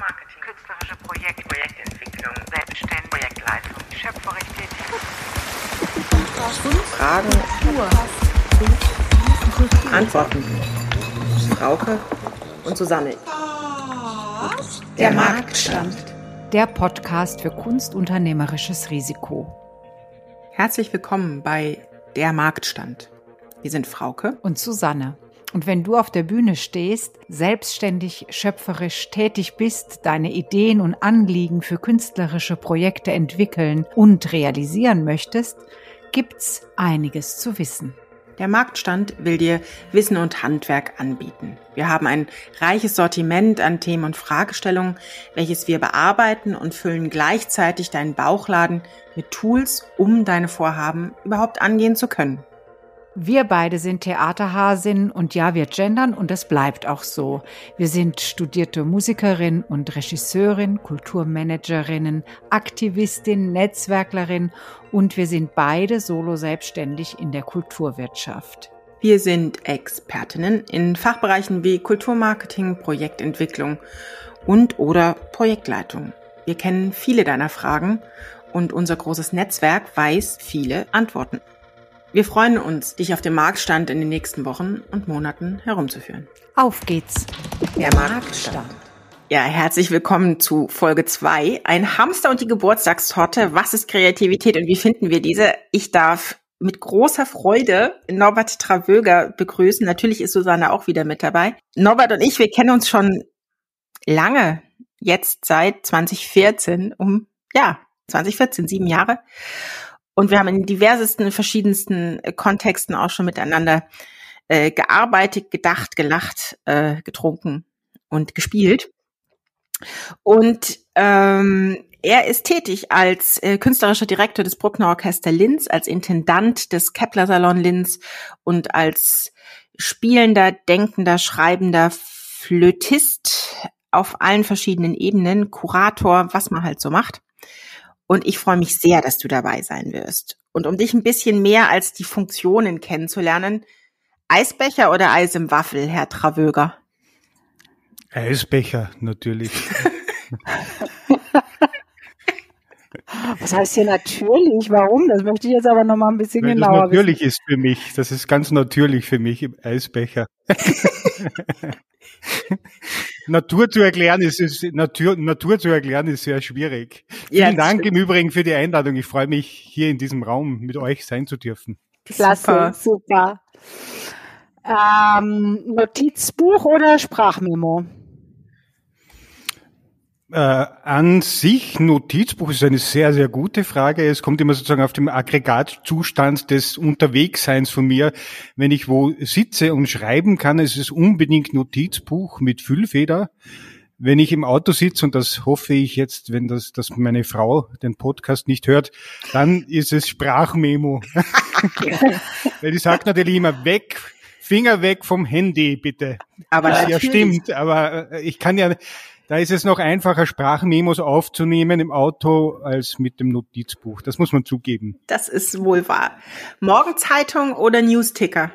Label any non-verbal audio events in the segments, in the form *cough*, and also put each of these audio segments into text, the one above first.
Kulturmarketing, künstlerische Projekte, Projektentwicklung, Selbstständigkeit, Projektleitung, schöpferisch tätig. Fragen, Antworten. Frauke und Susanne. Der Marktstand. Der Podcast für kunstunternehmerisches Risiko. Herzlich willkommen bei Der Marktstand. Wir sind Frauke Und Susanne. Und wenn du auf der Bühne stehst, selbstständig, schöpferisch tätig bist, deine Ideen und Anliegen für künstlerische Projekte entwickeln und realisieren möchtest, gibt's einiges zu wissen. Der Marktstand will dir Wissen und Handwerk anbieten. Wir haben ein reiches Sortiment an Themen und Fragestellungen, welches wir bearbeiten und füllen gleichzeitig deinen Bauchladen mit Tools, um deine Vorhaben überhaupt angehen zu können. Wir beide sind Theaterhasinnen und ja, wir gendern und das bleibt auch so. Wir sind studierte Musikerin und Regisseurin, Kulturmanagerinnen, Aktivistin, Netzwerklerin und wir sind beide solo selbstständig in der Kulturwirtschaft. Wir sind Expertinnen in Fachbereichen wie Kulturmarketing, Projektentwicklung und oder Projektleitung. Wir kennen viele deiner Fragen und unser großes Netzwerk weiß viele Antworten. Wir freuen uns, dich auf dem Marktstand in den nächsten Wochen und Monaten herumzuführen. Auf geht's. Der Marktstand. Ja, herzlich willkommen zu Folge 2. Ein Hamster und die Geburtstagstorte. Was ist Kreativität und wie finden wir diese? Ich darf mit großer Freude Norbert Travöger begrüßen. Natürlich ist Susanne auch wieder mit dabei. Norbert und ich, wir kennen uns schon lange, jetzt seit 2014, um, ja, 2014, sieben Jahre. Und wir haben in diversesten, verschiedensten äh, Kontexten auch schon miteinander äh, gearbeitet, gedacht, gelacht, äh, getrunken und gespielt. Und ähm, er ist tätig als äh, künstlerischer Direktor des Bruckner Orchester Linz, als Intendant des Kepler Salon Linz und als spielender, denkender, schreibender Flötist auf allen verschiedenen Ebenen, Kurator, was man halt so macht. Und ich freue mich sehr, dass du dabei sein wirst. Und um dich ein bisschen mehr als die Funktionen kennenzulernen, Eisbecher oder Eis im Waffel, Herr Travöger? Eisbecher, natürlich. *laughs* Was heißt hier natürlich? Warum? Das möchte ich jetzt aber noch mal ein bisschen Weil genauer das natürlich ist für mich. Das ist ganz natürlich für mich im Eisbecher. *laughs* Natur zu erklären ist, ist Natur, Natur zu erklären ist sehr schwierig. Ja, Vielen Dank stimmt. im Übrigen für die Einladung. Ich freue mich, hier in diesem Raum mit euch sein zu dürfen. Klasse, super. Ähm, Notizbuch oder Sprachmemo? Äh, an sich, Notizbuch ist eine sehr, sehr gute Frage. Es kommt immer sozusagen auf den Aggregatzustand des Unterwegsseins von mir. Wenn ich wo sitze und schreiben kann, ist es unbedingt Notizbuch mit Füllfeder. Wenn ich im Auto sitze, und das hoffe ich jetzt, wenn das, dass meine Frau den Podcast nicht hört, dann ist es Sprachmemo. *laughs* Weil die sagt natürlich immer weg, Finger weg vom Handy, bitte. Aber Was ja stimmt, aber äh, ich kann ja, da ist es noch einfacher, Sprachmemos aufzunehmen im Auto als mit dem Notizbuch. Das muss man zugeben. Das ist wohl wahr. Morgenzeitung oder Newsticker?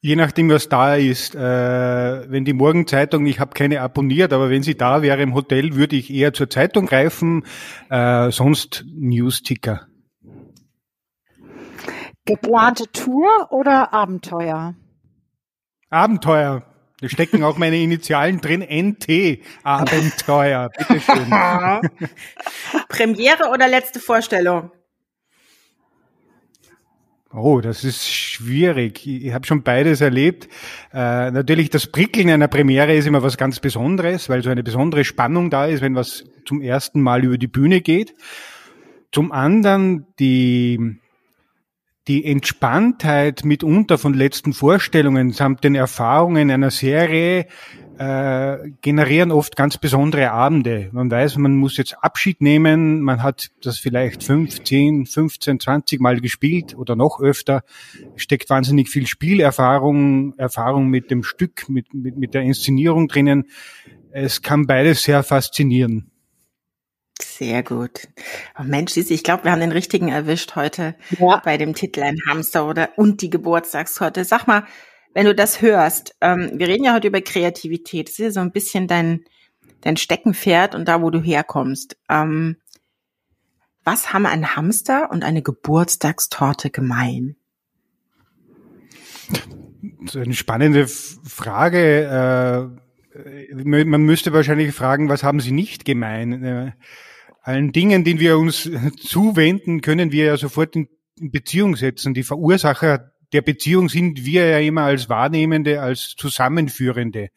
Je nachdem, was da ist. Äh, wenn die Morgenzeitung, ich habe keine abonniert, aber wenn sie da wäre im Hotel, würde ich eher zur Zeitung greifen, äh, sonst Newsticker. Geplante Tour oder Abenteuer? Abenteuer. Da stecken auch meine Initialen drin. NT. Abenteuer. Bitteschön. *laughs* Premiere oder letzte Vorstellung? Oh, das ist schwierig. Ich, ich habe schon beides erlebt. Äh, natürlich, das Prickeln einer Premiere ist immer was ganz Besonderes, weil so eine besondere Spannung da ist, wenn was zum ersten Mal über die Bühne geht. Zum anderen die, die Entspanntheit mitunter von letzten Vorstellungen samt den Erfahrungen einer Serie äh, generieren oft ganz besondere Abende. Man weiß, man muss jetzt Abschied nehmen, man hat das vielleicht 15, 15, 20 Mal gespielt oder noch öfter, steckt wahnsinnig viel Spielerfahrung, Erfahrung mit dem Stück, mit, mit, mit der Inszenierung drinnen. Es kann beides sehr faszinieren. Sehr gut. Oh Mensch, ich glaube, wir haben den richtigen erwischt heute Ja. bei dem Titel Ein Hamster oder und die Geburtstagstorte. Sag mal, wenn du das hörst, ähm, wir reden ja heute über Kreativität, das ist ja so ein bisschen dein, dein Steckenpferd und da, wo du herkommst. Ähm, was haben ein Hamster und eine Geburtstagstorte gemein? Das ist eine spannende Frage. Äh, man müsste wahrscheinlich fragen, was haben sie nicht gemein? Allen Dingen, denen wir uns zuwenden, können wir ja sofort in Beziehung setzen. Die Verursacher der Beziehung sind wir ja immer als Wahrnehmende, als Zusammenführende.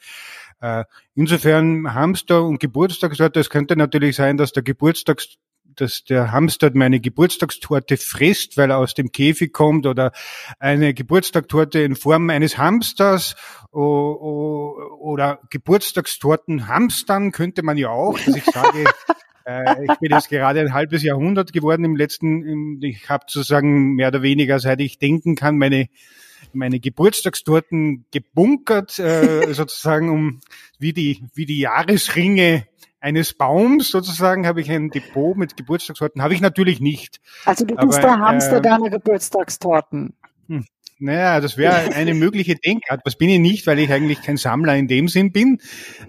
Äh, insofern Hamster und Geburtstagstorte, es könnte natürlich sein, dass der Geburtstags dass der Hamster meine Geburtstagstorte frisst, weil er aus dem Käfig kommt oder eine Geburtstagstorte in Form eines Hamsters oder Geburtstagstorten hamstern könnte man ja auch, dass ich sage, *laughs* äh, ich bin jetzt gerade ein halbes Jahrhundert geworden im letzten, ich habe sozusagen mehr oder weniger, seit ich denken kann, meine meine Geburtstagstorten gebunkert, äh, *laughs* sozusagen um wie die wie die Jahresringe eines Baums sozusagen habe ich ein Depot mit Geburtstagstorten. Habe ich natürlich nicht. Also du bist Aber, der Hamster äh, deiner Geburtstagstorten. Naja, das wäre eine mögliche Denkart. Was bin ich nicht, weil ich eigentlich kein Sammler in dem Sinn bin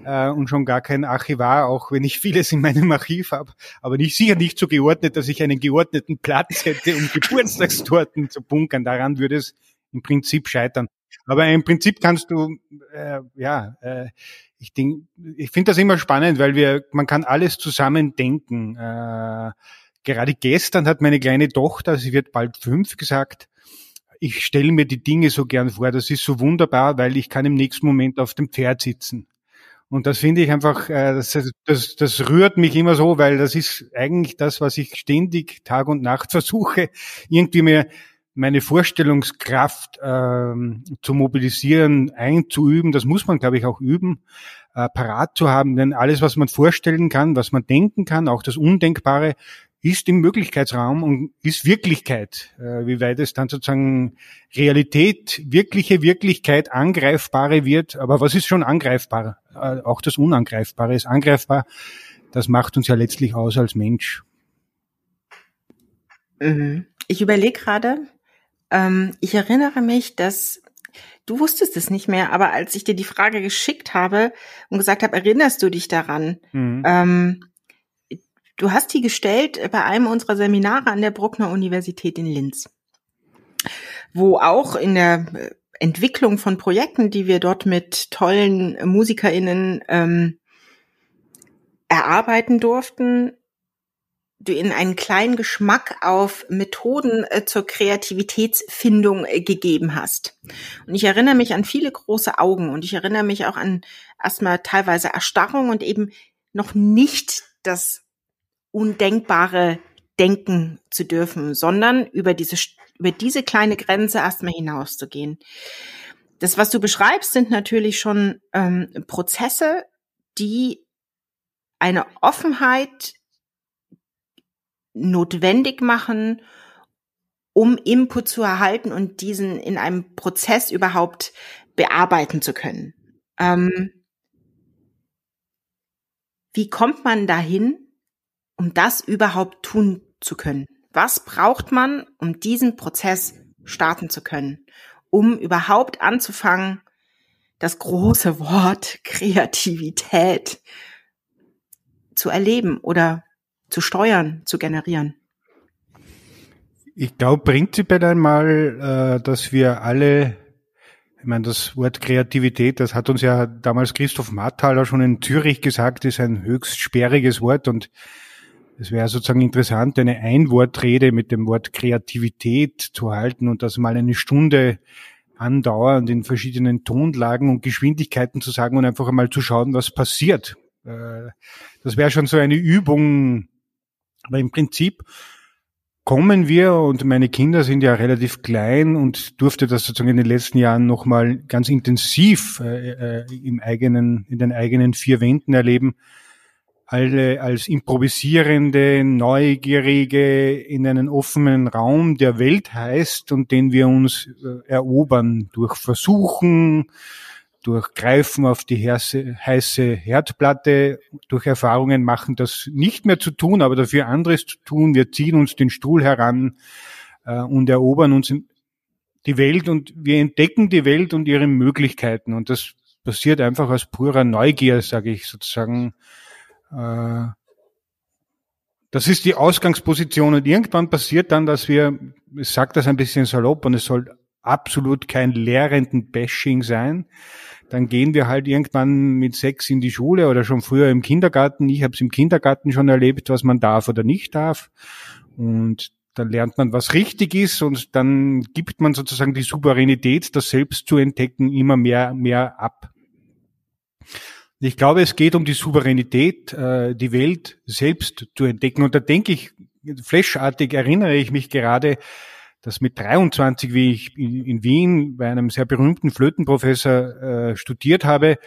äh, und schon gar kein Archivar, auch wenn ich vieles in meinem Archiv habe. Aber nicht sicher nicht so geordnet, dass ich einen geordneten Platz hätte, um *laughs* Geburtstagstorten zu bunkern. Daran würde es im Prinzip scheitern. Aber im Prinzip kannst du, äh, ja, äh, ich denk, ich finde das immer spannend, weil wir, man kann alles zusammen denken. Äh, gerade gestern hat meine kleine Tochter, sie wird bald fünf, gesagt, ich stelle mir die Dinge so gern vor, das ist so wunderbar, weil ich kann im nächsten Moment auf dem Pferd sitzen. Und das finde ich einfach, äh, das, das, das rührt mich immer so, weil das ist eigentlich das, was ich ständig Tag und Nacht *laughs* versuche, irgendwie mir meine Vorstellungskraft ähm, zu mobilisieren, einzuüben. Das muss man, glaube ich, auch üben, äh, parat zu haben. Denn alles, was man vorstellen kann, was man denken kann, auch das Undenkbare, ist im Möglichkeitsraum und ist Wirklichkeit. Äh, wie weit es dann sozusagen Realität, wirkliche Wirklichkeit angreifbare wird. Aber was ist schon angreifbar? Äh, auch das Unangreifbare ist angreifbar. Das macht uns ja letztlich aus als Mensch. Mhm. Ich überlege gerade, ähm, ich erinnere mich, dass du wusstest es nicht mehr, aber als ich dir die Frage geschickt habe und gesagt habe, erinnerst du dich daran? Mhm. Ähm, du hast die gestellt bei einem unserer Seminare an der Bruckner Universität in Linz, wo auch in der Entwicklung von Projekten, die wir dort mit tollen MusikerInnen ähm, erarbeiten durften, du ihnen einen kleinen Geschmack auf Methoden äh, zur Kreativitätsfindung äh, gegeben hast. Und ich erinnere mich an viele große Augen und ich erinnere mich auch an erstmal teilweise Erstarrung und eben noch nicht das undenkbare denken zu dürfen, sondern über diese, über diese kleine Grenze erstmal hinauszugehen. Das, was du beschreibst, sind natürlich schon ähm, Prozesse, die eine Offenheit notwendig machen, um Input zu erhalten und diesen in einem Prozess überhaupt bearbeiten zu können. Ähm, wie kommt man dahin, um das überhaupt tun zu können? Was braucht man, um diesen Prozess starten zu können, um überhaupt anzufangen, das große Wort *laughs* Kreativität zu erleben oder zu steuern, zu generieren? Ich glaube prinzipiell einmal, äh, dass wir alle, ich meine, das Wort Kreativität, das hat uns ja damals Christoph Marthaler schon in Zürich gesagt, ist ein höchst sperriges Wort und es wäre sozusagen interessant, eine Einwortrede mit dem Wort Kreativität zu halten und das mal eine Stunde andauernd in verschiedenen Tonlagen und Geschwindigkeiten zu sagen und einfach einmal zu schauen, was passiert. Äh, das wäre schon so eine Übung, aber im Prinzip kommen wir, und meine Kinder sind ja relativ klein und durfte das sozusagen in den letzten Jahren nochmal ganz intensiv äh, äh, im eigenen, in den eigenen vier Wänden erleben, alle als improvisierende, neugierige in einen offenen Raum der Welt heißt und den wir uns äh, erobern durch Versuchen, durch Greifen auf die heiße Herdplatte, durch Erfahrungen machen, das nicht mehr zu tun, aber dafür anderes zu tun. Wir ziehen uns den Stuhl heran äh, und erobern uns die Welt und wir entdecken die Welt und ihre Möglichkeiten. Und das passiert einfach aus purer Neugier, sage ich sozusagen. Äh, das ist die Ausgangsposition und irgendwann passiert dann, dass wir, ich sage das ein bisschen salopp und es soll absolut kein lehrenden Bashing sein, dann gehen wir halt irgendwann mit sechs in die Schule oder schon früher im Kindergarten. Ich habe es im Kindergarten schon erlebt, was man darf oder nicht darf. Und dann lernt man, was richtig ist und dann gibt man sozusagen die Souveränität, das selbst zu entdecken, immer mehr, mehr ab. Ich glaube, es geht um die Souveränität, äh, die Welt selbst zu entdecken. Und da denke ich, flashartig erinnere ich mich gerade, dass mit 23, wie ich in Wien bei einem sehr berühmten Flötenprofessor äh, studiert habe,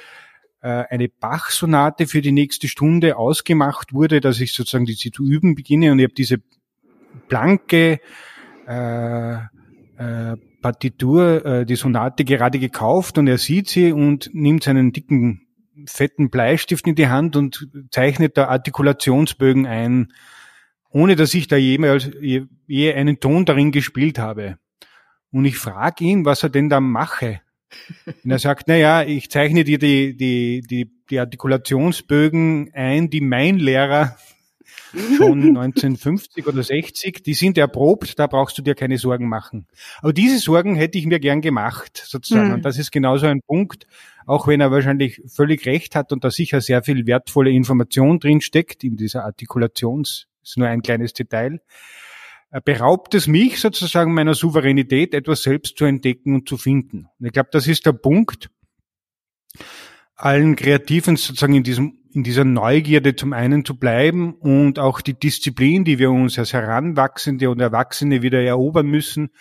äh, eine Bach-Sonate für die nächste Stunde ausgemacht wurde, dass ich sozusagen die zu üben beginne und ich habe diese blanke äh, äh, Partitur, äh, die Sonate gerade gekauft und er sieht sie und nimmt seinen dicken fetten Bleistift in die Hand und zeichnet da Artikulationsbögen ein, ohne dass ich da jemals je, je einen Ton darin gespielt habe. Und ich frage ihn, was er denn da mache. Und er sagt, na ja, ich zeichne dir die, die, die, die Artikulationsbögen ein, die mein Lehrer schon *laughs* 1950 oder 60, die sind erprobt, da brauchst du dir keine Sorgen machen. Aber diese Sorgen hätte ich mir gern gemacht, sozusagen. Mhm. Und das ist genauso ein Punkt, auch wenn er wahrscheinlich völlig recht hat und da sicher sehr viel wertvolle Information drin steckt in dieser Artikulations, ist nur ein kleines Detail, beraubt es mich sozusagen meiner Souveränität, etwas selbst zu entdecken und zu finden. Und ich glaube, das ist der Punkt, allen Kreativen sozusagen in diesem in dieser Neugierde zum einen zu bleiben und auch die Disziplin, die wir uns als Heranwachsende und Erwachsene wieder erobern müssen,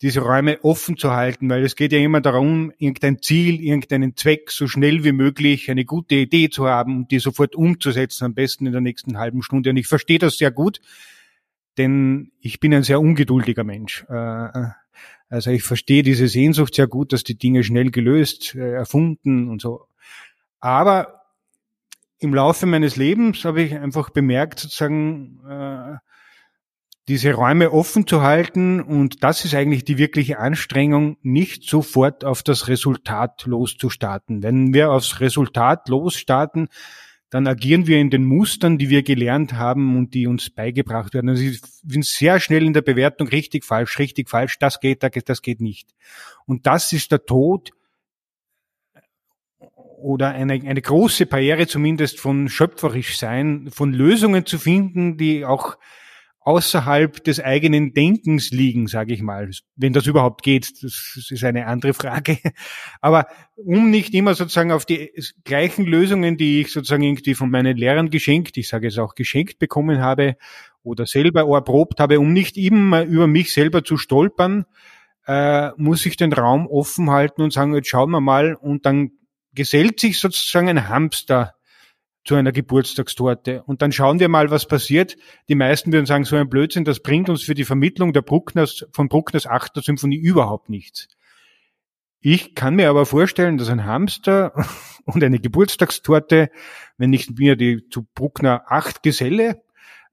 diese Räume offen zu halten, weil es geht ja immer darum, irgendein Ziel, irgendeinen Zweck so schnell wie möglich, eine gute Idee zu haben und die sofort umzusetzen, am besten in der nächsten halben Stunde. Und ich verstehe das sehr gut, denn ich bin ein sehr ungeduldiger Mensch. Äh, also ich verstehe diese Sehnsucht sehr gut, dass die Dinge schnell gelöst, äh, erfunden und so. Aber im Laufe meines Lebens habe ich einfach bemerkt, sozusagen, äh, diese Räume offen zu halten und das ist eigentlich die wirkliche Anstrengung, nicht sofort auf das Resultat loszustarten. Wenn wir aufs Resultat losstarten, dann agieren wir in den Mustern, die wir gelernt haben und die uns beigebracht werden. Also ich bin sehr schnell in der Bewertung richtig falsch, richtig falsch, das geht, das geht nicht. Und das ist der Tod oder eine, eine große Barriere zumindest von schöpferisch sein, von Lösungen zu finden, die auch außerhalb des eigenen Denkens liegen, sage ich mal. Wenn das überhaupt geht, das ist eine andere Frage. *laughs* Aber um nicht immer sozusagen auf die gleichen Lösungen, die ich sozusagen irgendwie von meinen Lehrern geschenkt, ich sage es auch geschenkt bekommen habe oder selber erprobt habe, um nicht immer über mich selber zu stolpern, äh, muss ich den Raum offen halten und sagen, jetzt schauen wir mal und dann gesellt sich sozusagen ein Hamster zu einer Geburtstagstorte. Und dann schauen wir mal, was passiert. Die meisten würden sagen, so ein Blödsinn, das bringt uns für die Vermittlung der Bruckners, von Bruckners achter Symphonie überhaupt nichts. Ich kann mir aber vorstellen, dass ein Hamster *laughs* und eine Geburtstagstorte, wenn ich mir die zu Bruckner acht geselle,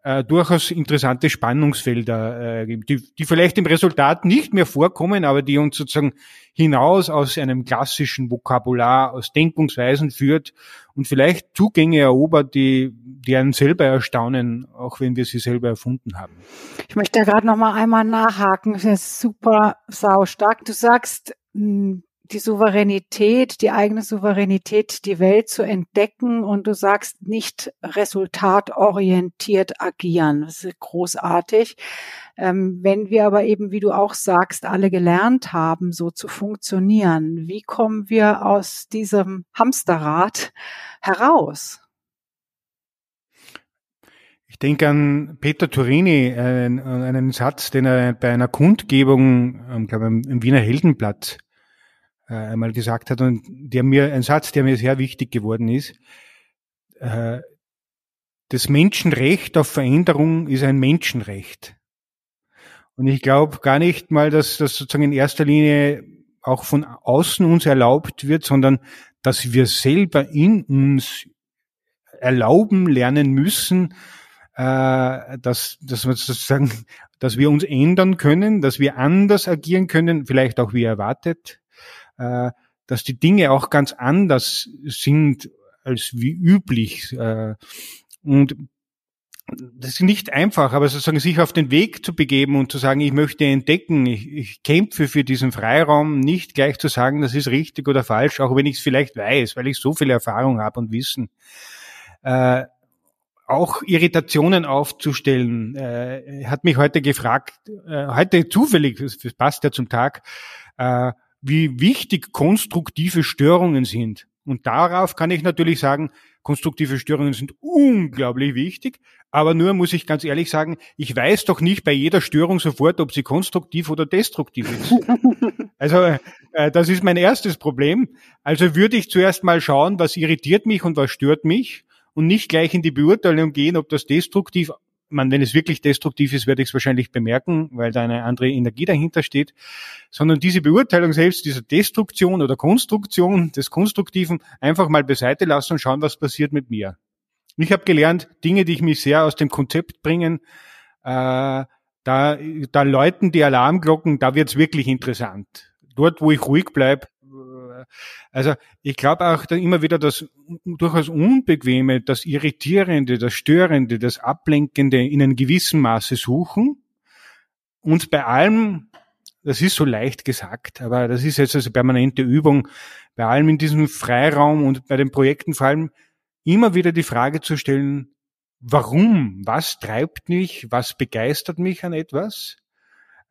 äh, durchaus interessante Spannungsfelder äh, die, die vielleicht im Resultat nicht mehr vorkommen, aber die uns sozusagen hinaus aus einem klassischen Vokabular, aus Denkungsweisen führt und vielleicht Zugänge erobert, die, die einen selber erstaunen, auch wenn wir sie selber erfunden haben. Ich möchte da gerade noch mal einmal nachhaken. Das ist super sau stark. Du sagst, die Souveränität, die eigene Souveränität, die Welt zu entdecken und du sagst nicht resultatorientiert agieren. Das ist großartig. Ähm, wenn wir aber eben, wie du auch sagst, alle gelernt haben, so zu funktionieren, wie kommen wir aus diesem Hamsterrad heraus? Ich denke an Peter Turini, einen, einen Satz, den er bei einer Kundgebung, ähm, glaube ich, im Wiener Heldenblatt äh, einmal gesagt hat und der mir, ein Satz, der mir sehr wichtig geworden ist, äh, das Menschenrecht auf Veränderung ist ein Menschenrecht. Und ich glaube gar nicht mal, dass das sozusagen in erster Linie auch von außen uns erlaubt wird, sondern dass wir selber in uns erlauben lernen müssen, äh, dass, dass wir sozusagen, dass wir uns ändern können, dass wir anders agieren können, vielleicht auch wie erwartet, äh, dass die Dinge auch ganz anders sind als wie üblich. Äh, und das ist nicht einfach, aber sozusagen sich auf den Weg zu begeben und zu sagen, ich möchte entdecken, ich, ich kämpfe für diesen Freiraum, nicht gleich zu sagen, das ist richtig oder falsch, auch wenn ich es vielleicht weiß, weil ich so viel Erfahrung habe und Wissen. Äh, auch Irritationen aufzustellen. Äh, hat mich heute gefragt, äh, heute zufällig, das passt ja zum Tag, äh, wie wichtig konstruktive Störungen sind. Und darauf kann ich natürlich sagen, konstruktive Störungen sind unglaublich wichtig, aber nur muss ich ganz ehrlich sagen, ich weiß doch nicht bei jeder Störung sofort, ob sie konstruktiv oder destruktiv ist. *laughs* also äh, das ist mein erstes Problem. Also würde ich zuerst mal schauen, was irritiert mich und was stört mich und nicht gleich in die Beurteilung gehen, ob das destruktiv man, wenn es wirklich destruktiv ist, werde ich es wahrscheinlich bemerken, weil da eine andere Energie dahinter steht, sondern diese Beurteilung selbst dieser Destruktion oder Konstruktion des Konstruktiven einfach mal beiseite lassen und schauen, was passiert mit mir. Ich habe gelernt, Dinge, die ich mich sehr aus dem Konzept bringen, äh, da, da läuten die Alarmglocken, da wird's wirklich interessant. Dort, wo ich ruhig bleib, also ich glaube auch da immer wieder das durchaus Unbequeme, das Irritierende, das Störende, das Ablenkende in einem gewissen Maße suchen. Und bei allem, das ist so leicht gesagt, aber das ist jetzt also permanente Übung, bei allem in diesem Freiraum und bei den Projekten vor allem immer wieder die Frage zu stellen, warum? Was treibt mich? Was begeistert mich an etwas?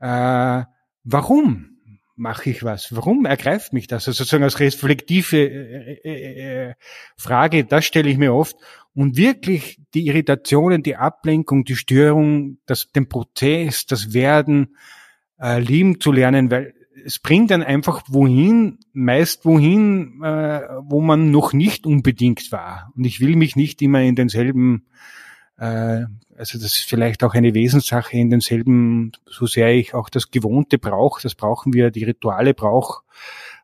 Äh, warum? Mache ich was? Warum ergreift mich das? Also sozusagen als reflektive äh, äh, äh, Frage, das stelle ich mir oft. Und wirklich die Irritationen, die Ablenkung, die Störung, das, den Prozess, das Werden äh, lieben zu lernen, weil es bringt dann einfach wohin, meist wohin, äh, wo man noch nicht unbedingt war. Und ich will mich nicht immer in denselben äh, also das ist vielleicht auch eine Wesenssache in denselben, so sehr ich auch das Gewohnte brauche, das brauchen wir, die Rituale brauche,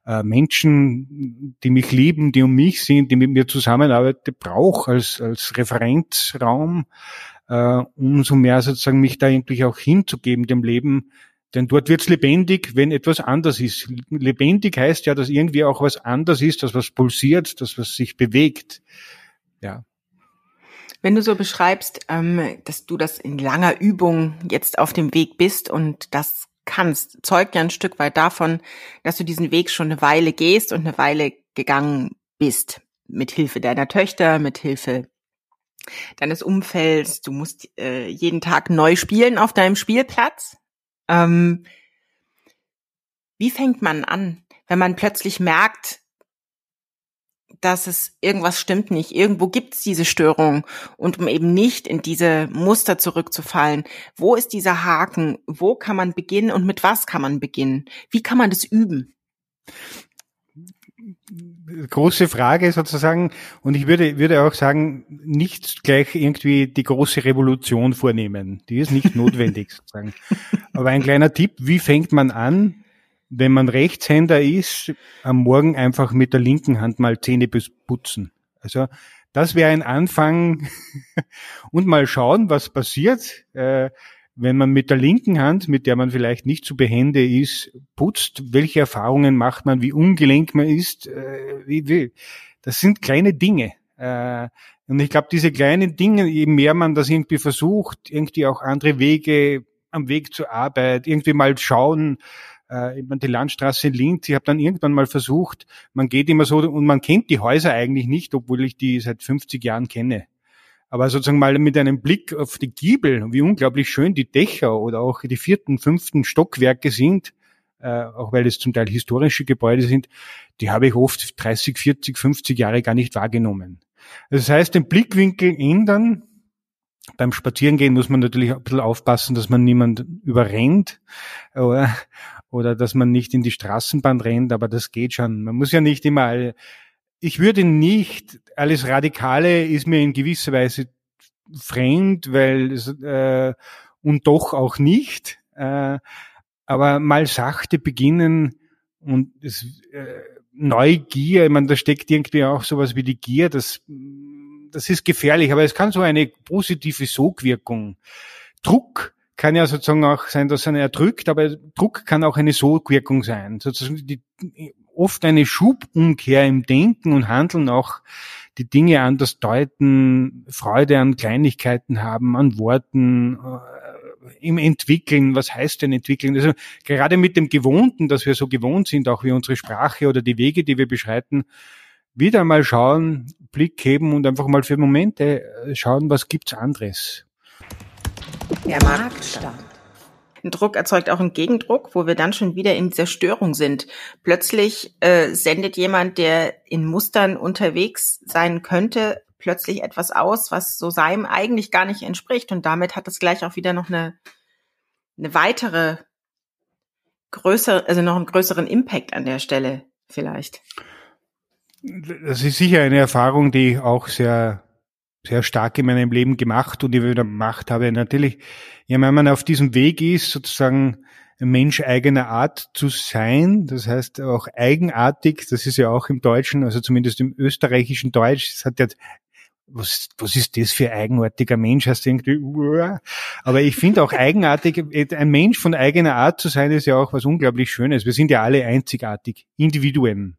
äh, Menschen, die mich lieben, die um mich sind, die mit mir zusammenarbeiten, brauche als, als Referenzraum, äh, umso mehr sozusagen mich da eigentlich auch hinzugeben dem Leben, denn dort wird's lebendig, wenn etwas anders ist. Lebendig heißt ja, dass irgendwie auch was anders ist, dass was pulsiert, dass was sich bewegt. Ja. Wenn du so beschreibst, ähm, dass du das in langer Übung jetzt auf dem Weg bist und das kannst, zeugt ja ein Stück weit davon, dass du diesen Weg schon eine Weile gehst und eine Weile gegangen bist. Mit Hilfe deiner Töchter, mit Hilfe deines Umfelds. Du musst äh, jeden Tag neu spielen auf deinem Spielplatz. Ähm, wie fängt man an, wenn man plötzlich merkt, dass es irgendwas stimmt nicht. Irgendwo gibt es diese Störung. Und um eben nicht in diese Muster zurückzufallen, wo ist dieser Haken? Wo kann man beginnen und mit was kann man beginnen? Wie kann man das üben? große Frage sozusagen. Und ich würde, würde auch sagen, nicht gleich irgendwie die große Revolution vornehmen. Die ist nicht notwendig *laughs* sozusagen. Aber ein kleiner Tipp, wie fängt man an? Wenn man Rechtshänder ist, am Morgen einfach mit der linken Hand mal Zähne putzen. Also das wäre ein Anfang *laughs* und mal schauen, was passiert, äh, wenn man mit der linken Hand, mit der man vielleicht nicht zu behende ist, putzt. Welche Erfahrungen macht man, wie ungelenk man ist? Äh, wie, wie. Das sind kleine Dinge. Äh, und ich glaube, diese kleinen Dinge, je mehr man das irgendwie versucht, irgendwie auch andere Wege am Weg zur Arbeit, irgendwie mal schauen, äh, die Landstraße in Linz, ich habe dann irgendwann mal versucht, man geht immer so und man kennt die Häuser eigentlich nicht, obwohl ich die seit 50 Jahren kenne. Aber sozusagen mal mit einem Blick auf die Giebel, wie unglaublich schön die Dächer oder auch die vierten, fünften Stockwerke sind, äh, auch weil es zum Teil historische Gebäude sind, die habe ich oft 30, 40, 50 Jahre gar nicht wahrgenommen. Das heißt, den Blickwinkel ändern. Beim Spazierengehen muss man natürlich ein bisschen aufpassen, dass man niemand überrennt. Oder dass man nicht in die Straßenbahn rennt, aber das geht schon. Man muss ja nicht immer, ich würde nicht, alles Radikale ist mir in gewisser Weise fremd, weil äh, und doch auch nicht, äh, aber mal sachte beginnen und es, äh, Neugier, ich meine, da steckt irgendwie auch sowas wie die Gier, das das ist gefährlich, aber es kann so eine positive Sogwirkung. Druck kann ja sozusagen auch sein, dass er erdrückt, aber Druck kann auch eine Sogwirkung sein. Sozusagen die, oft eine Schubumkehr im Denken und Handeln auch die Dinge anders deuten, Freude an Kleinigkeiten haben, an Worten, äh, im Entwickeln. Was heißt denn entwickeln? Also gerade mit dem Gewohnten, dass wir so gewohnt sind, auch wie unsere Sprache oder die Wege, die wir beschreiten, wieder mal schauen, Blick heben und einfach mal für Momente äh, schauen, was gibt's anderes. Der Marktstand. Ein Druck erzeugt auch einen Gegendruck, wo wir dann schon wieder in dieser Störung sind. Plötzlich äh, sendet jemand, der in Mustern unterwegs sein könnte, plötzlich etwas aus, was so seinem eigentlich gar nicht entspricht. Und damit hat es gleich auch wieder noch eine, eine weitere größere, also noch einen größeren Impact an der Stelle vielleicht. Das ist sicher eine Erfahrung, die auch sehr sehr stark in meinem Leben gemacht und ich wieder gemacht habe. Natürlich, ja, wenn man auf diesem Weg ist, sozusagen ein Mensch eigener Art zu sein, das heißt auch eigenartig, das ist ja auch im Deutschen, also zumindest im österreichischen Deutsch, es hat ja was, was ist das für eigenartiger Mensch? Hast du irgendwie, uh, aber ich finde auch eigenartig, ein Mensch von eigener Art zu sein, ist ja auch was unglaublich Schönes. Wir sind ja alle einzigartig, Individuen.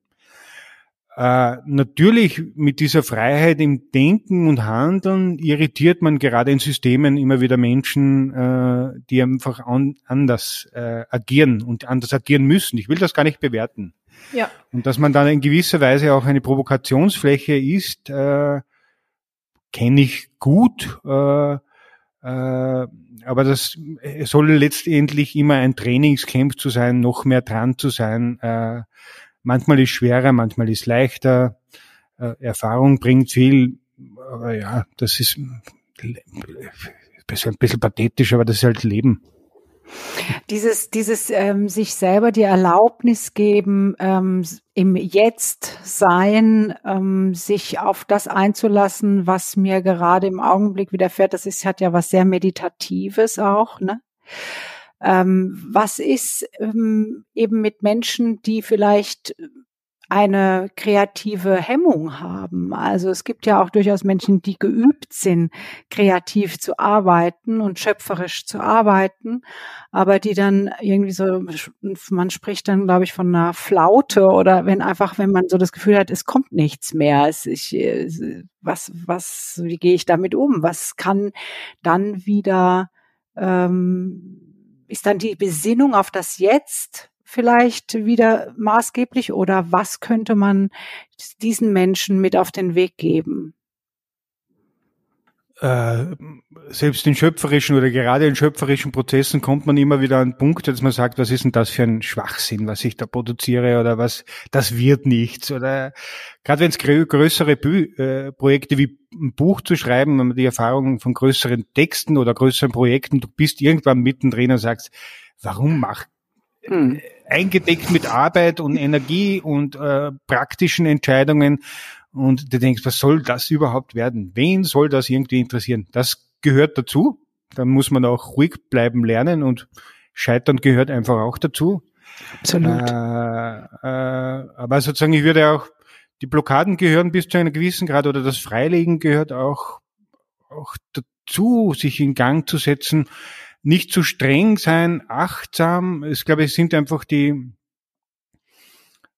Äh, natürlich mit dieser Freiheit im Denken und Handeln irritiert man gerade in Systemen immer wieder Menschen, äh, die einfach an, anders äh, agieren und anders agieren müssen. Ich will das gar nicht bewerten. Ja. Und dass man dann in gewisser Weise auch eine Provokationsfläche ist, äh, kenne ich gut. Äh, äh, aber das soll letztendlich immer ein Trainingscamp zu sein, noch mehr dran zu sein. Äh, Manchmal ist schwerer, manchmal ist leichter. Äh, Erfahrung bringt viel. Aber ja, das ist ein bisschen pathetisch, aber das ist halt Leben. Dieses, dieses ähm, sich selber die Erlaubnis geben, ähm, im Jetzt sein, ähm, sich auf das einzulassen, was mir gerade im Augenblick widerfährt, das ist, hat ja was sehr Meditatives auch, ne? Ähm, was ist ähm, eben mit Menschen, die vielleicht eine kreative Hemmung haben. Also es gibt ja auch durchaus Menschen, die geübt sind, kreativ zu arbeiten und schöpferisch zu arbeiten, aber die dann irgendwie so, man spricht dann, glaube ich, von einer Flaute oder wenn einfach, wenn man so das Gefühl hat, es kommt nichts mehr, es, ich, was, was, wie gehe ich damit um? Was kann dann wieder ähm, ist dann die Besinnung auf das Jetzt vielleicht wieder maßgeblich oder was könnte man diesen Menschen mit auf den Weg geben? Äh, selbst in schöpferischen oder gerade in schöpferischen Prozessen kommt man immer wieder an einen Punkt, dass man sagt, was ist denn das für ein Schwachsinn, was ich da produziere oder was, das wird nichts oder gerade wenn es größere Bü äh, Projekte wie ein Buch zu schreiben, wenn man die Erfahrung von größeren Texten oder größeren Projekten, du bist irgendwann mittendrin und sagst, warum mach hm. eingedeckt mit Arbeit und Energie und äh, praktischen Entscheidungen und du denkst, was soll das überhaupt werden? Wen soll das irgendwie interessieren? Das gehört dazu. Da muss man auch ruhig bleiben lernen und Scheitern gehört einfach auch dazu. Absolut. Äh, äh, aber sozusagen, ich würde auch die Blockaden gehören bis zu einer gewissen Grad oder das Freilegen gehört auch, auch dazu, sich in Gang zu setzen, nicht zu streng sein, achtsam. Ich glaube, es sind einfach die,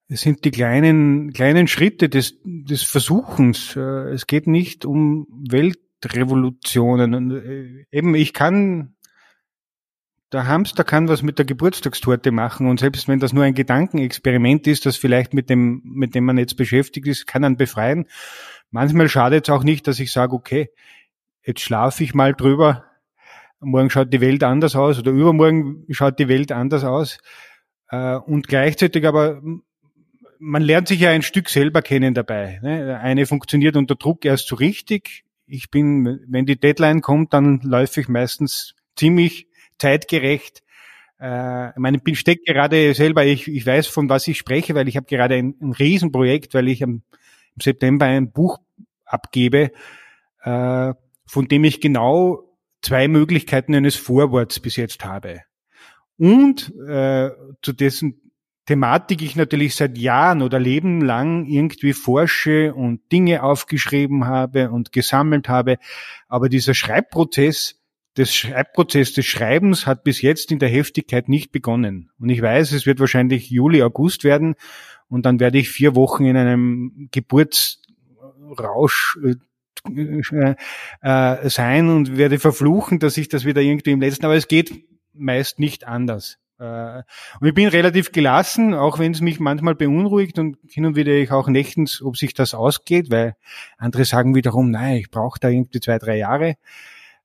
es sind die kleinen, kleinen Schritte des, des Versuchens. Äh, es geht nicht um Weltrevolutionen. Und äh, eben, ich kann der Hamster kann was mit der Geburtstagstorte machen und selbst wenn das nur ein Gedankenexperiment ist, das vielleicht mit dem, mit dem man jetzt beschäftigt ist, kann man befreien. Manchmal schadet es auch nicht, dass ich sage, okay, jetzt schlafe ich mal drüber, morgen schaut die Welt anders aus oder übermorgen schaut die Welt anders aus. Äh, und gleichzeitig aber, man lernt sich ja ein Stück selber kennen dabei. Ne? Eine funktioniert unter Druck erst so richtig. Ich bin, wenn die Deadline kommt, dann läufe ich meistens ziemlich zeitgerecht. Äh, ich meine, ich bin steck gerade selber, ich, ich weiß, von was ich spreche, weil ich habe gerade ein, ein Riesenprojekt, weil ich am, im September ein Buch abgebe, äh, von dem ich genau zwei Möglichkeiten eines Vorworts bis jetzt habe. Und äh, zu dessen Thematik ich natürlich seit Jahren oder Leben lang irgendwie forsche und Dinge aufgeschrieben habe und gesammelt habe. Aber dieser Schreibprozess, des Schreibprozess des Schreibens hat bis jetzt in der Heftigkeit nicht begonnen. Und ich weiß, es wird wahrscheinlich Juli, August werden. Und dann werde ich vier Wochen in einem Geburtsrausch äh, äh, sein und werde verfluchen, dass ich das wieder irgendwie im letzten, aber es geht meist nicht anders. Äh, und ich bin relativ gelassen, auch wenn es mich manchmal beunruhigt und hin und wieder ich auch nächtens, ob sich das ausgeht, weil andere sagen wiederum, nein, ich brauche da irgendwie zwei, drei Jahre.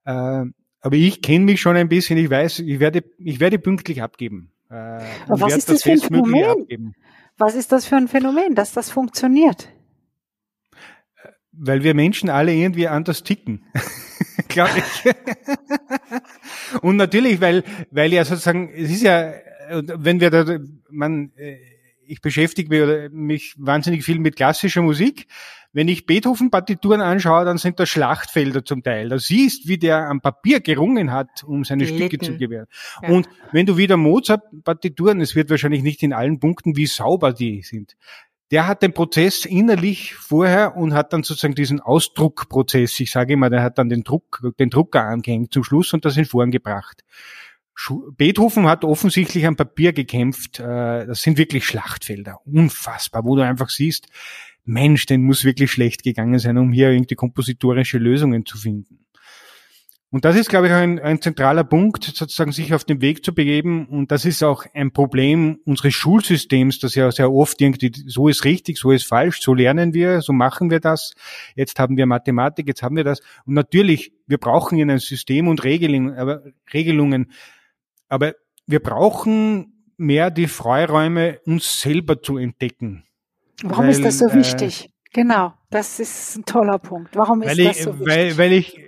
Äh, aber ich kenne mich schon ein bisschen, ich weiß, ich werde, ich werde pünktlich abgeben. Äh, aber was ist das, das für ein Phänomen? Abgeben. Was ist das für ein Phänomen, dass das funktioniert? Weil wir Menschen alle irgendwie anders ticken, *laughs* glaube ich. *laughs* Und natürlich, weil, weil ja sozusagen, es ist ja, wenn wir da, man, äh, ich beschäftige mich wahnsinnig viel mit klassischer Musik. Wenn ich Beethoven-Partituren anschaue, dann sind das Schlachtfelder zum Teil. Da siehst, wie der am Papier gerungen hat, um seine Gelitten. Stücke zu gewähren. Ja. Und wenn du wieder Mozart-Partituren, es wird wahrscheinlich nicht in allen Punkten, wie sauber die sind der hat den Prozess innerlich vorher und hat dann sozusagen diesen Ausdruckprozess, ich sage immer, der hat dann den Druck, den Drucker angehängt zum Schluss und das in Form gebracht. Beethoven hat offensichtlich am Papier gekämpft. Äh, das sind wirklich Schlachtfelder. Unfassbar, wo du einfach siehst, Mensch, den muss wirklich schlecht gegangen sein, um hier irgendwie kompositorische Lösungen zu finden. Und das ist, glaube ich, ein, ein, zentraler Punkt, sozusagen sich auf den Weg zu begeben. Und das ist auch ein Problem unseres Schulsystems, das ja sehr oft irgendwie, so ist richtig, so ist falsch, so lernen wir, so machen wir das. Jetzt haben wir Mathematik, jetzt haben wir das. Und natürlich, wir brauchen in ein System und Regelungen, aber, Regelungen. Aber wir brauchen mehr die Freiräume, uns selber zu entdecken. Warum weil, ist das so wichtig? Äh, genau, das ist ein toller Punkt. Warum ist das so wichtig? Weil, weil ich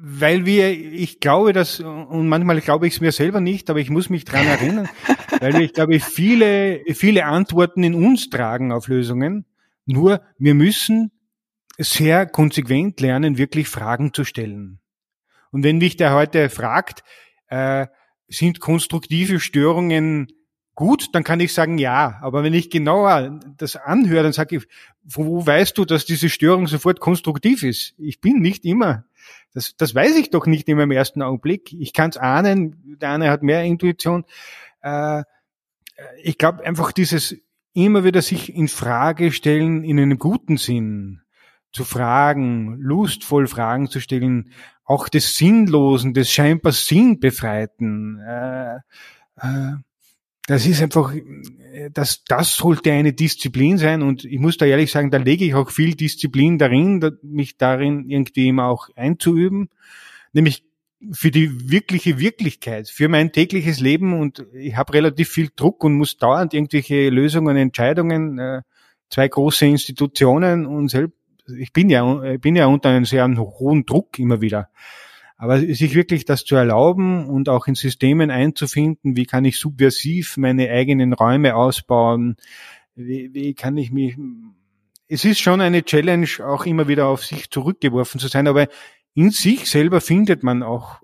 weil wir, ich glaube das, und manchmal glaube ich es mir selber nicht, aber ich muss mich dran erinnern, *laughs* weil wir, ich glaube, viele, viele Antworten in uns tragen auf Lösungen. Nur wir müssen sehr konsequent lernen, wirklich Fragen zu stellen. Und wenn mich der heute fragt, äh, sind konstruktive Störungen gut, dann kann ich sagen ja. Aber wenn ich genauer das anhöre, dann sage ich, wo weißt du, dass diese Störung sofort konstruktiv ist? Ich bin nicht immer. Das, das weiß ich doch nicht immer im ersten Augenblick. Ich kann es ahnen, der eine hat mehr Intuition. Äh, ich glaube einfach dieses immer wieder sich in Frage stellen in einem guten Sinn, zu fragen, lustvoll Fragen zu stellen, auch des Sinnlosen, des scheinbar Sinnbefreiten. Äh, äh, das ist einfach, das, das sollte eine Disziplin sein und ich muss da ehrlich sagen, da lege ich auch viel Disziplin darin, mich darin irgendwie immer auch einzuüben, nämlich für die wirkliche Wirklichkeit, für mein tägliches Leben und ich habe relativ viel Druck und muss dauernd irgendwelche Lösungen, Entscheidungen, äh, zwei große Institutionen und selbst, ich bin ja, ich bin ja unter einem sehr hohen Druck immer wieder. Aber sich wirklich das zu erlauben und auch in Systemen einzufinden, wie kann ich subversiv meine eigenen Räume ausbauen, wie, wie kann ich mich, es ist schon eine Challenge, auch immer wieder auf sich zurückgeworfen zu sein, aber in sich selber findet man auch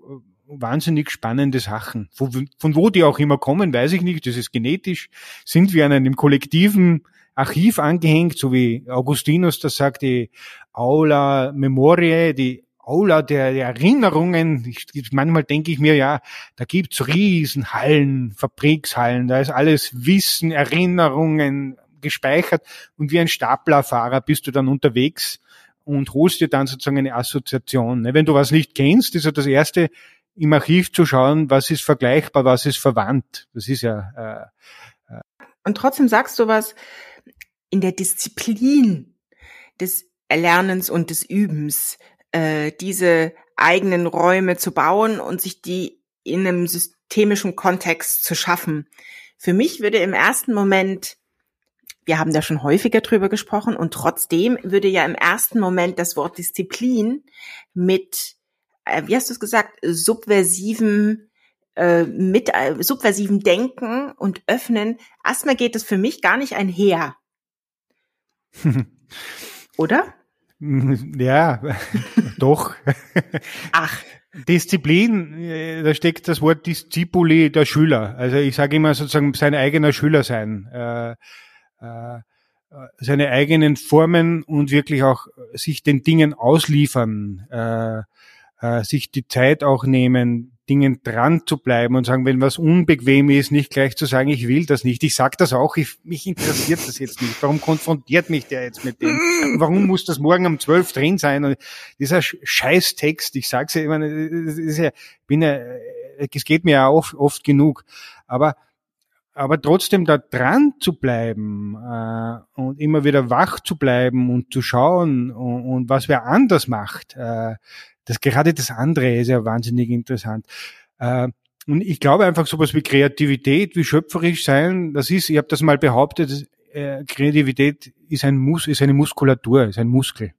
wahnsinnig spannende Sachen. Von, von wo die auch immer kommen, weiß ich nicht. Das ist genetisch. Sind wir an einem kollektiven Archiv angehängt, so wie Augustinus das sagt, die Aula Memoriae, die Aula der, der Erinnerungen. Ich, manchmal denke ich mir, ja, da gibt's Riesenhallen, Fabrikshallen, da ist alles Wissen, Erinnerungen gespeichert und wie ein Staplerfahrer bist du dann unterwegs und holst dir dann sozusagen eine Assoziation. Ne, wenn du was nicht kennst, ist ja das Erste, im Archiv zu schauen, was ist vergleichbar, was ist verwandt. Das ist ja. Äh, äh und trotzdem sagst du was in der Disziplin des Erlernens und des Übens äh, diese eigenen Räume zu bauen und sich die in einem systemischen Kontext zu schaffen. Für mich würde im ersten Moment, wir haben da schon häufiger drüber gesprochen, und trotzdem würde ja im ersten Moment das Wort Disziplin mit, äh, wie hast du es gesagt, subversiven äh, mit äh, subversiven Denken und Öffnen, erstmal geht es für mich gar nicht einher. *laughs* Oder? *laughs* Ja, doch. Ach. Disziplin, äh, da steckt das Wort Discipuli der Schüler. Also ich sage immer sozusagen sein eigener Schüler sein. Äh, äh, seine eigenen Formen und wirklich auch sich den Dingen ausliefern, äh, äh, sich die Zeit auch nehmen, Dingen dran zu bleiben und sagen, wenn was unbequem ist, nicht gleich zu sagen, ich will das nicht. Ich sag das auch, ich, mich interessiert das jetzt nicht. Warum konfrontiert mich der jetzt mit dem? *laughs* Warum muss das morgen um zwölf drin sein? Und dieser Scheißtext, ich sag's ja, ich meine, ist ja, bin ja, es geht mir ja oft, oft genug. Aber aber trotzdem da dran zu bleiben äh, und immer wieder wach zu bleiben und zu schauen und, und was wer anders macht, äh, das gerade das andere ist ja wahnsinnig interessant. Äh, und ich glaube einfach sowas wie Kreativität, wie schöpferisch sein, das ist, ich habe das mal behauptet, äh, Kreativität ist ein Mus, ist eine Muskulatur, ist ein Muskel.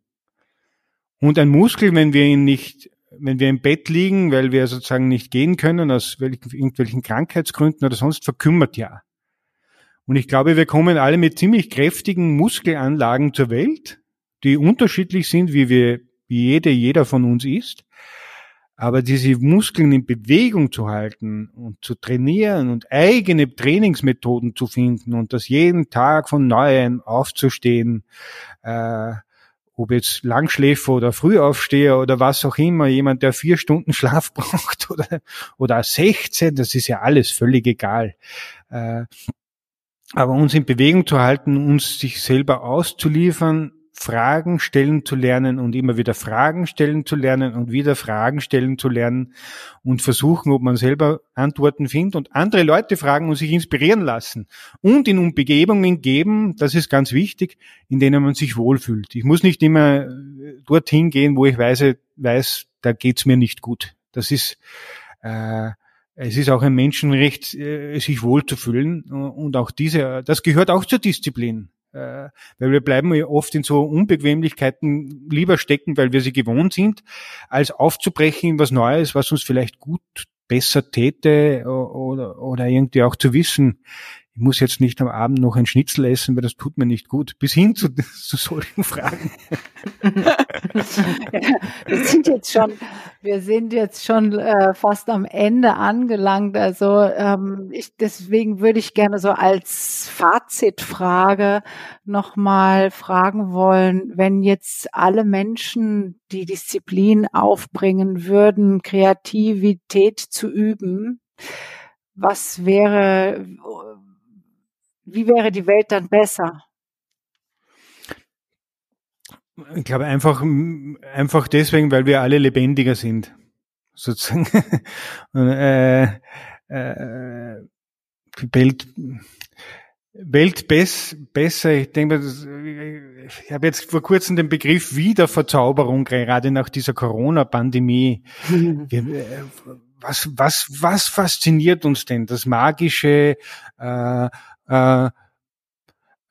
Und ein Muskel, wenn wir ihn nicht, wenn wir im Bett liegen, weil wir sozusagen nicht gehen können, aus irgendwelchen Krankheitsgründen oder sonst, verkümmert ja. Und ich glaube, wir kommen alle mit ziemlich kräftigen Muskelanlagen zur Welt, die unterschiedlich sind, wie wir wie jede, jeder von uns ist. Aber diese Muskeln in Bewegung zu halten und zu trainieren und eigene Trainingsmethoden zu finden und das jeden Tag von Neuem aufzustehen, äh, ob jetzt Langschläfer oder Frühaufsteher oder was auch immer, jemand, der vier Stunden Schlaf *laughs* braucht oder, oder 16, das ist ja alles völlig egal. Äh, aber uns in Bewegung zu halten, uns sich selber auszuliefern, Fragen stellen zu lernen und immer wieder Fragen stellen zu lernen und wieder Fragen stellen zu lernen und versuchen, ob man selber Antworten findet und andere Leute fragen und sich inspirieren lassen und in Umgebungen geben, das ist ganz wichtig, in denen man sich wohlfühlt. Ich muss nicht immer äh, dorthin gehen, wo ich weiß, weiß da geht's mir nicht gut. Das ist äh, es ist auch ein Menschenrecht, äh, sich wohlzufühlen und auch diese, das gehört auch zur Disziplin. Äh, weil wir bleiben oft in so Unbequemlichkeiten lieber stecken, weil wir sie gewohnt sind, als aufzubrechen in was Neues, was uns vielleicht gut besser täte oder, oder irgendwie auch zu wissen, ich muss jetzt nicht am Abend noch ein Schnitzel essen, weil das tut mir nicht gut. Bis hin zu, *laughs* zu solchen Fragen. *laughs* *laughs* wir sind jetzt schon, wir sind jetzt schon äh, fast am Ende angelangt. Also ähm, ich, deswegen würde ich gerne so als Fazitfrage nochmal fragen wollen, wenn jetzt alle Menschen die Disziplin aufbringen würden, Kreativität zu üben, was wäre wie wäre die Welt dann besser? Ich glaube einfach, einfach deswegen, weil wir alle lebendiger sind, sozusagen. *laughs* äh, äh, Welt, Welt bess, besser. Ich denke, ich habe jetzt vor kurzem den Begriff Wiederverzauberung, gerade nach dieser Corona-Pandemie. *laughs* was, was, was fasziniert uns denn? Das Magische, äh, äh,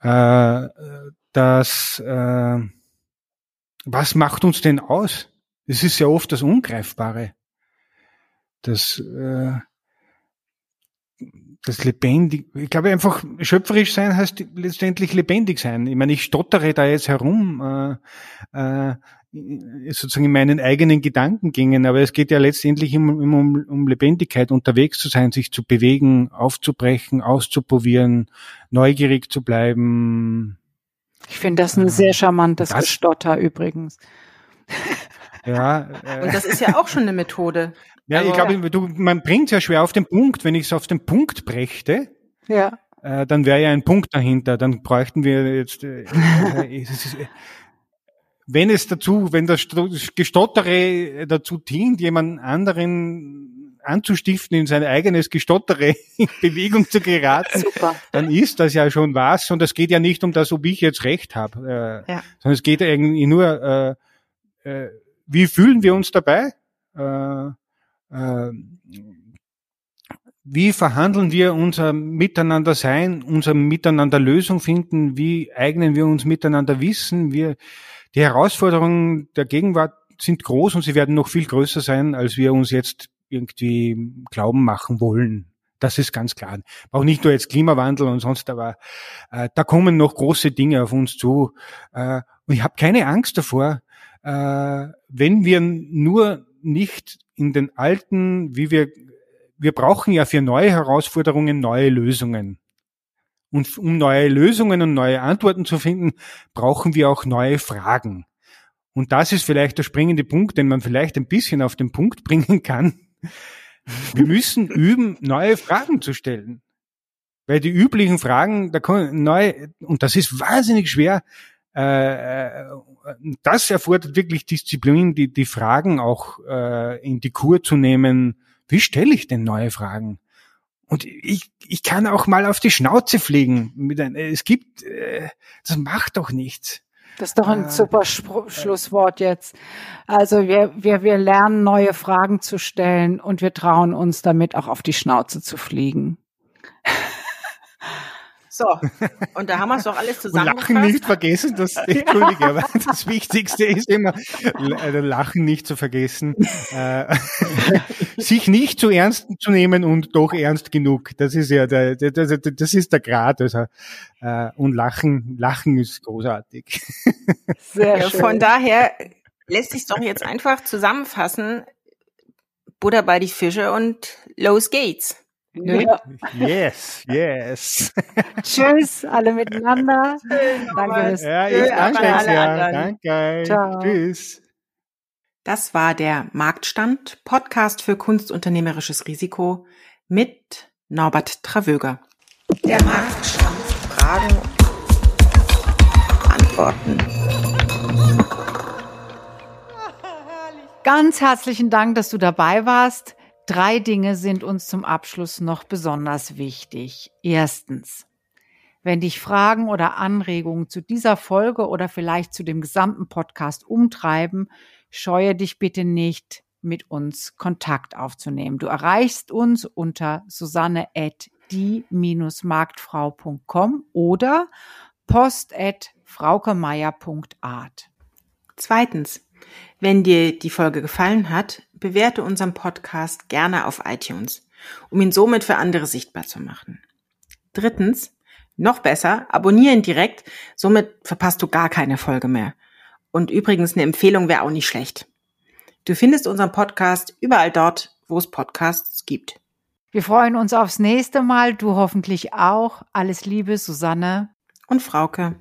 äh, dass äh, was macht uns denn aus? Es ist ja oft das Ungreifbare. Das, äh, das lebendig, ich glaube einfach, schöpferisch sein heißt letztendlich lebendig sein. Ich meine, ich stottere da jetzt herum. Äh, äh, sozusagen in meinen eigenen Gedankengängen, aber es geht ja letztendlich immer, immer um, um Lebendigkeit, unterwegs zu sein, sich zu bewegen, aufzubrechen, auszuprobieren, neugierig zu bleiben. Ich finde das ein sehr charmantes das, Gestotter übrigens. Ja. Äh, Und das ist ja auch schon eine Methode. Ja, also, ich glaube, du, man bringt ja schwer auf den Punkt. Wenn ich es auf den Punkt brächte, ja. Äh, dann wäre ja ein Punkt dahinter. Dann bräuchten wir jetzt, äh, äh, ist, wenn es dazu, wenn das Gestottere dazu dient, jemand anderen anzustiften, in sein eigenes Gestottere *laughs* in Bewegung zu geraten, Super. dann ist das ja schon was. Und es geht ja nicht um das, ob ich jetzt recht habe, äh, ja. sondern es geht irgendwie nur, äh, äh, wie fühlen wir uns dabei? Äh, äh, wie verhandeln wir unser Miteinander sein, unser Miteinander Lösung finden? Wie eignen wir uns miteinander Wissen? Wir, die Herausforderungen der Gegenwart sind groß und sie werden noch viel größer sein, als wir uns jetzt irgendwie glauben machen wollen. Das ist ganz klar. Auch nicht nur jetzt Klimawandel und sonst, aber äh, da kommen noch große Dinge auf uns zu. Äh, und ich habe keine Angst davor, äh, wenn wir nur nicht in den alten, wie wir, wir brauchen ja für neue Herausforderungen neue Lösungen. Und um neue Lösungen und neue Antworten zu finden, brauchen wir auch neue Fragen. Und das ist vielleicht der springende Punkt, den man vielleicht ein bisschen auf den Punkt bringen kann. Wir müssen üben, neue Fragen zu stellen. Weil die üblichen Fragen, da kommen neu, und das ist wahnsinnig schwer, äh, äh, das erfordert wirklich Disziplin, die, die Fragen auch äh, in die Kur zu nehmen. Wie stelle ich denn neue Fragen? Und ich, ich kann auch mal auf die Schnauze fliegen. Mit ein, es gibt, äh, das macht doch nichts. Das ist doch ein äh, super Spr Schlusswort jetzt. Also wir, wir, wir lernen neue Fragen zu stellen und wir trauen uns damit auch auf die Schnauze zu fliegen. *laughs* So, und da haben wir es doch alles *laughs* zusammengefasst. Lachen nicht vergessen, das, *laughs* Entschuldige, aber das Wichtigste ist immer, äh, Lachen nicht zu vergessen, äh, *laughs* sich nicht zu ernst zu nehmen und doch ernst genug. Das ist ja der, der, der das ist der Grad. Also, äh, und Lachen, Lachen ist großartig. Sehr schön. Von daher lässt sich doch jetzt einfach zusammenfassen, Butter bei die Fische und los geht's. Ja. Yes, yes. *laughs* Tschüss, alle miteinander. Danke. Ja, ich danke sehr. Danke. Ciao. Tschüss. Das war der Marktstand, Podcast für kunstunternehmerisches Risiko mit Norbert Travöger. Der Marktstand. Fragen, Antworten. Ganz herzlichen Dank, dass du dabei warst. Drei Dinge sind uns zum Abschluss noch besonders wichtig. Erstens, wenn dich Fragen oder Anregungen zu dieser Folge oder vielleicht zu dem gesamten Podcast umtreiben, scheue dich bitte nicht, mit uns Kontakt aufzunehmen. Du erreichst uns unter susanne at die-marktfrau.com oder post at fraukemeier.art. Zweitens, wenn dir die Folge gefallen hat, bewerte unseren Podcast gerne auf iTunes, um ihn somit für andere sichtbar zu machen. Drittens, noch besser, abonnieren direkt, somit verpasst du gar keine Folge mehr. Und übrigens, eine Empfehlung wäre auch nicht schlecht. Du findest unseren Podcast überall dort, wo es Podcasts gibt. Wir freuen uns aufs nächste Mal, du hoffentlich auch. Alles Liebe, Susanne und Frauke.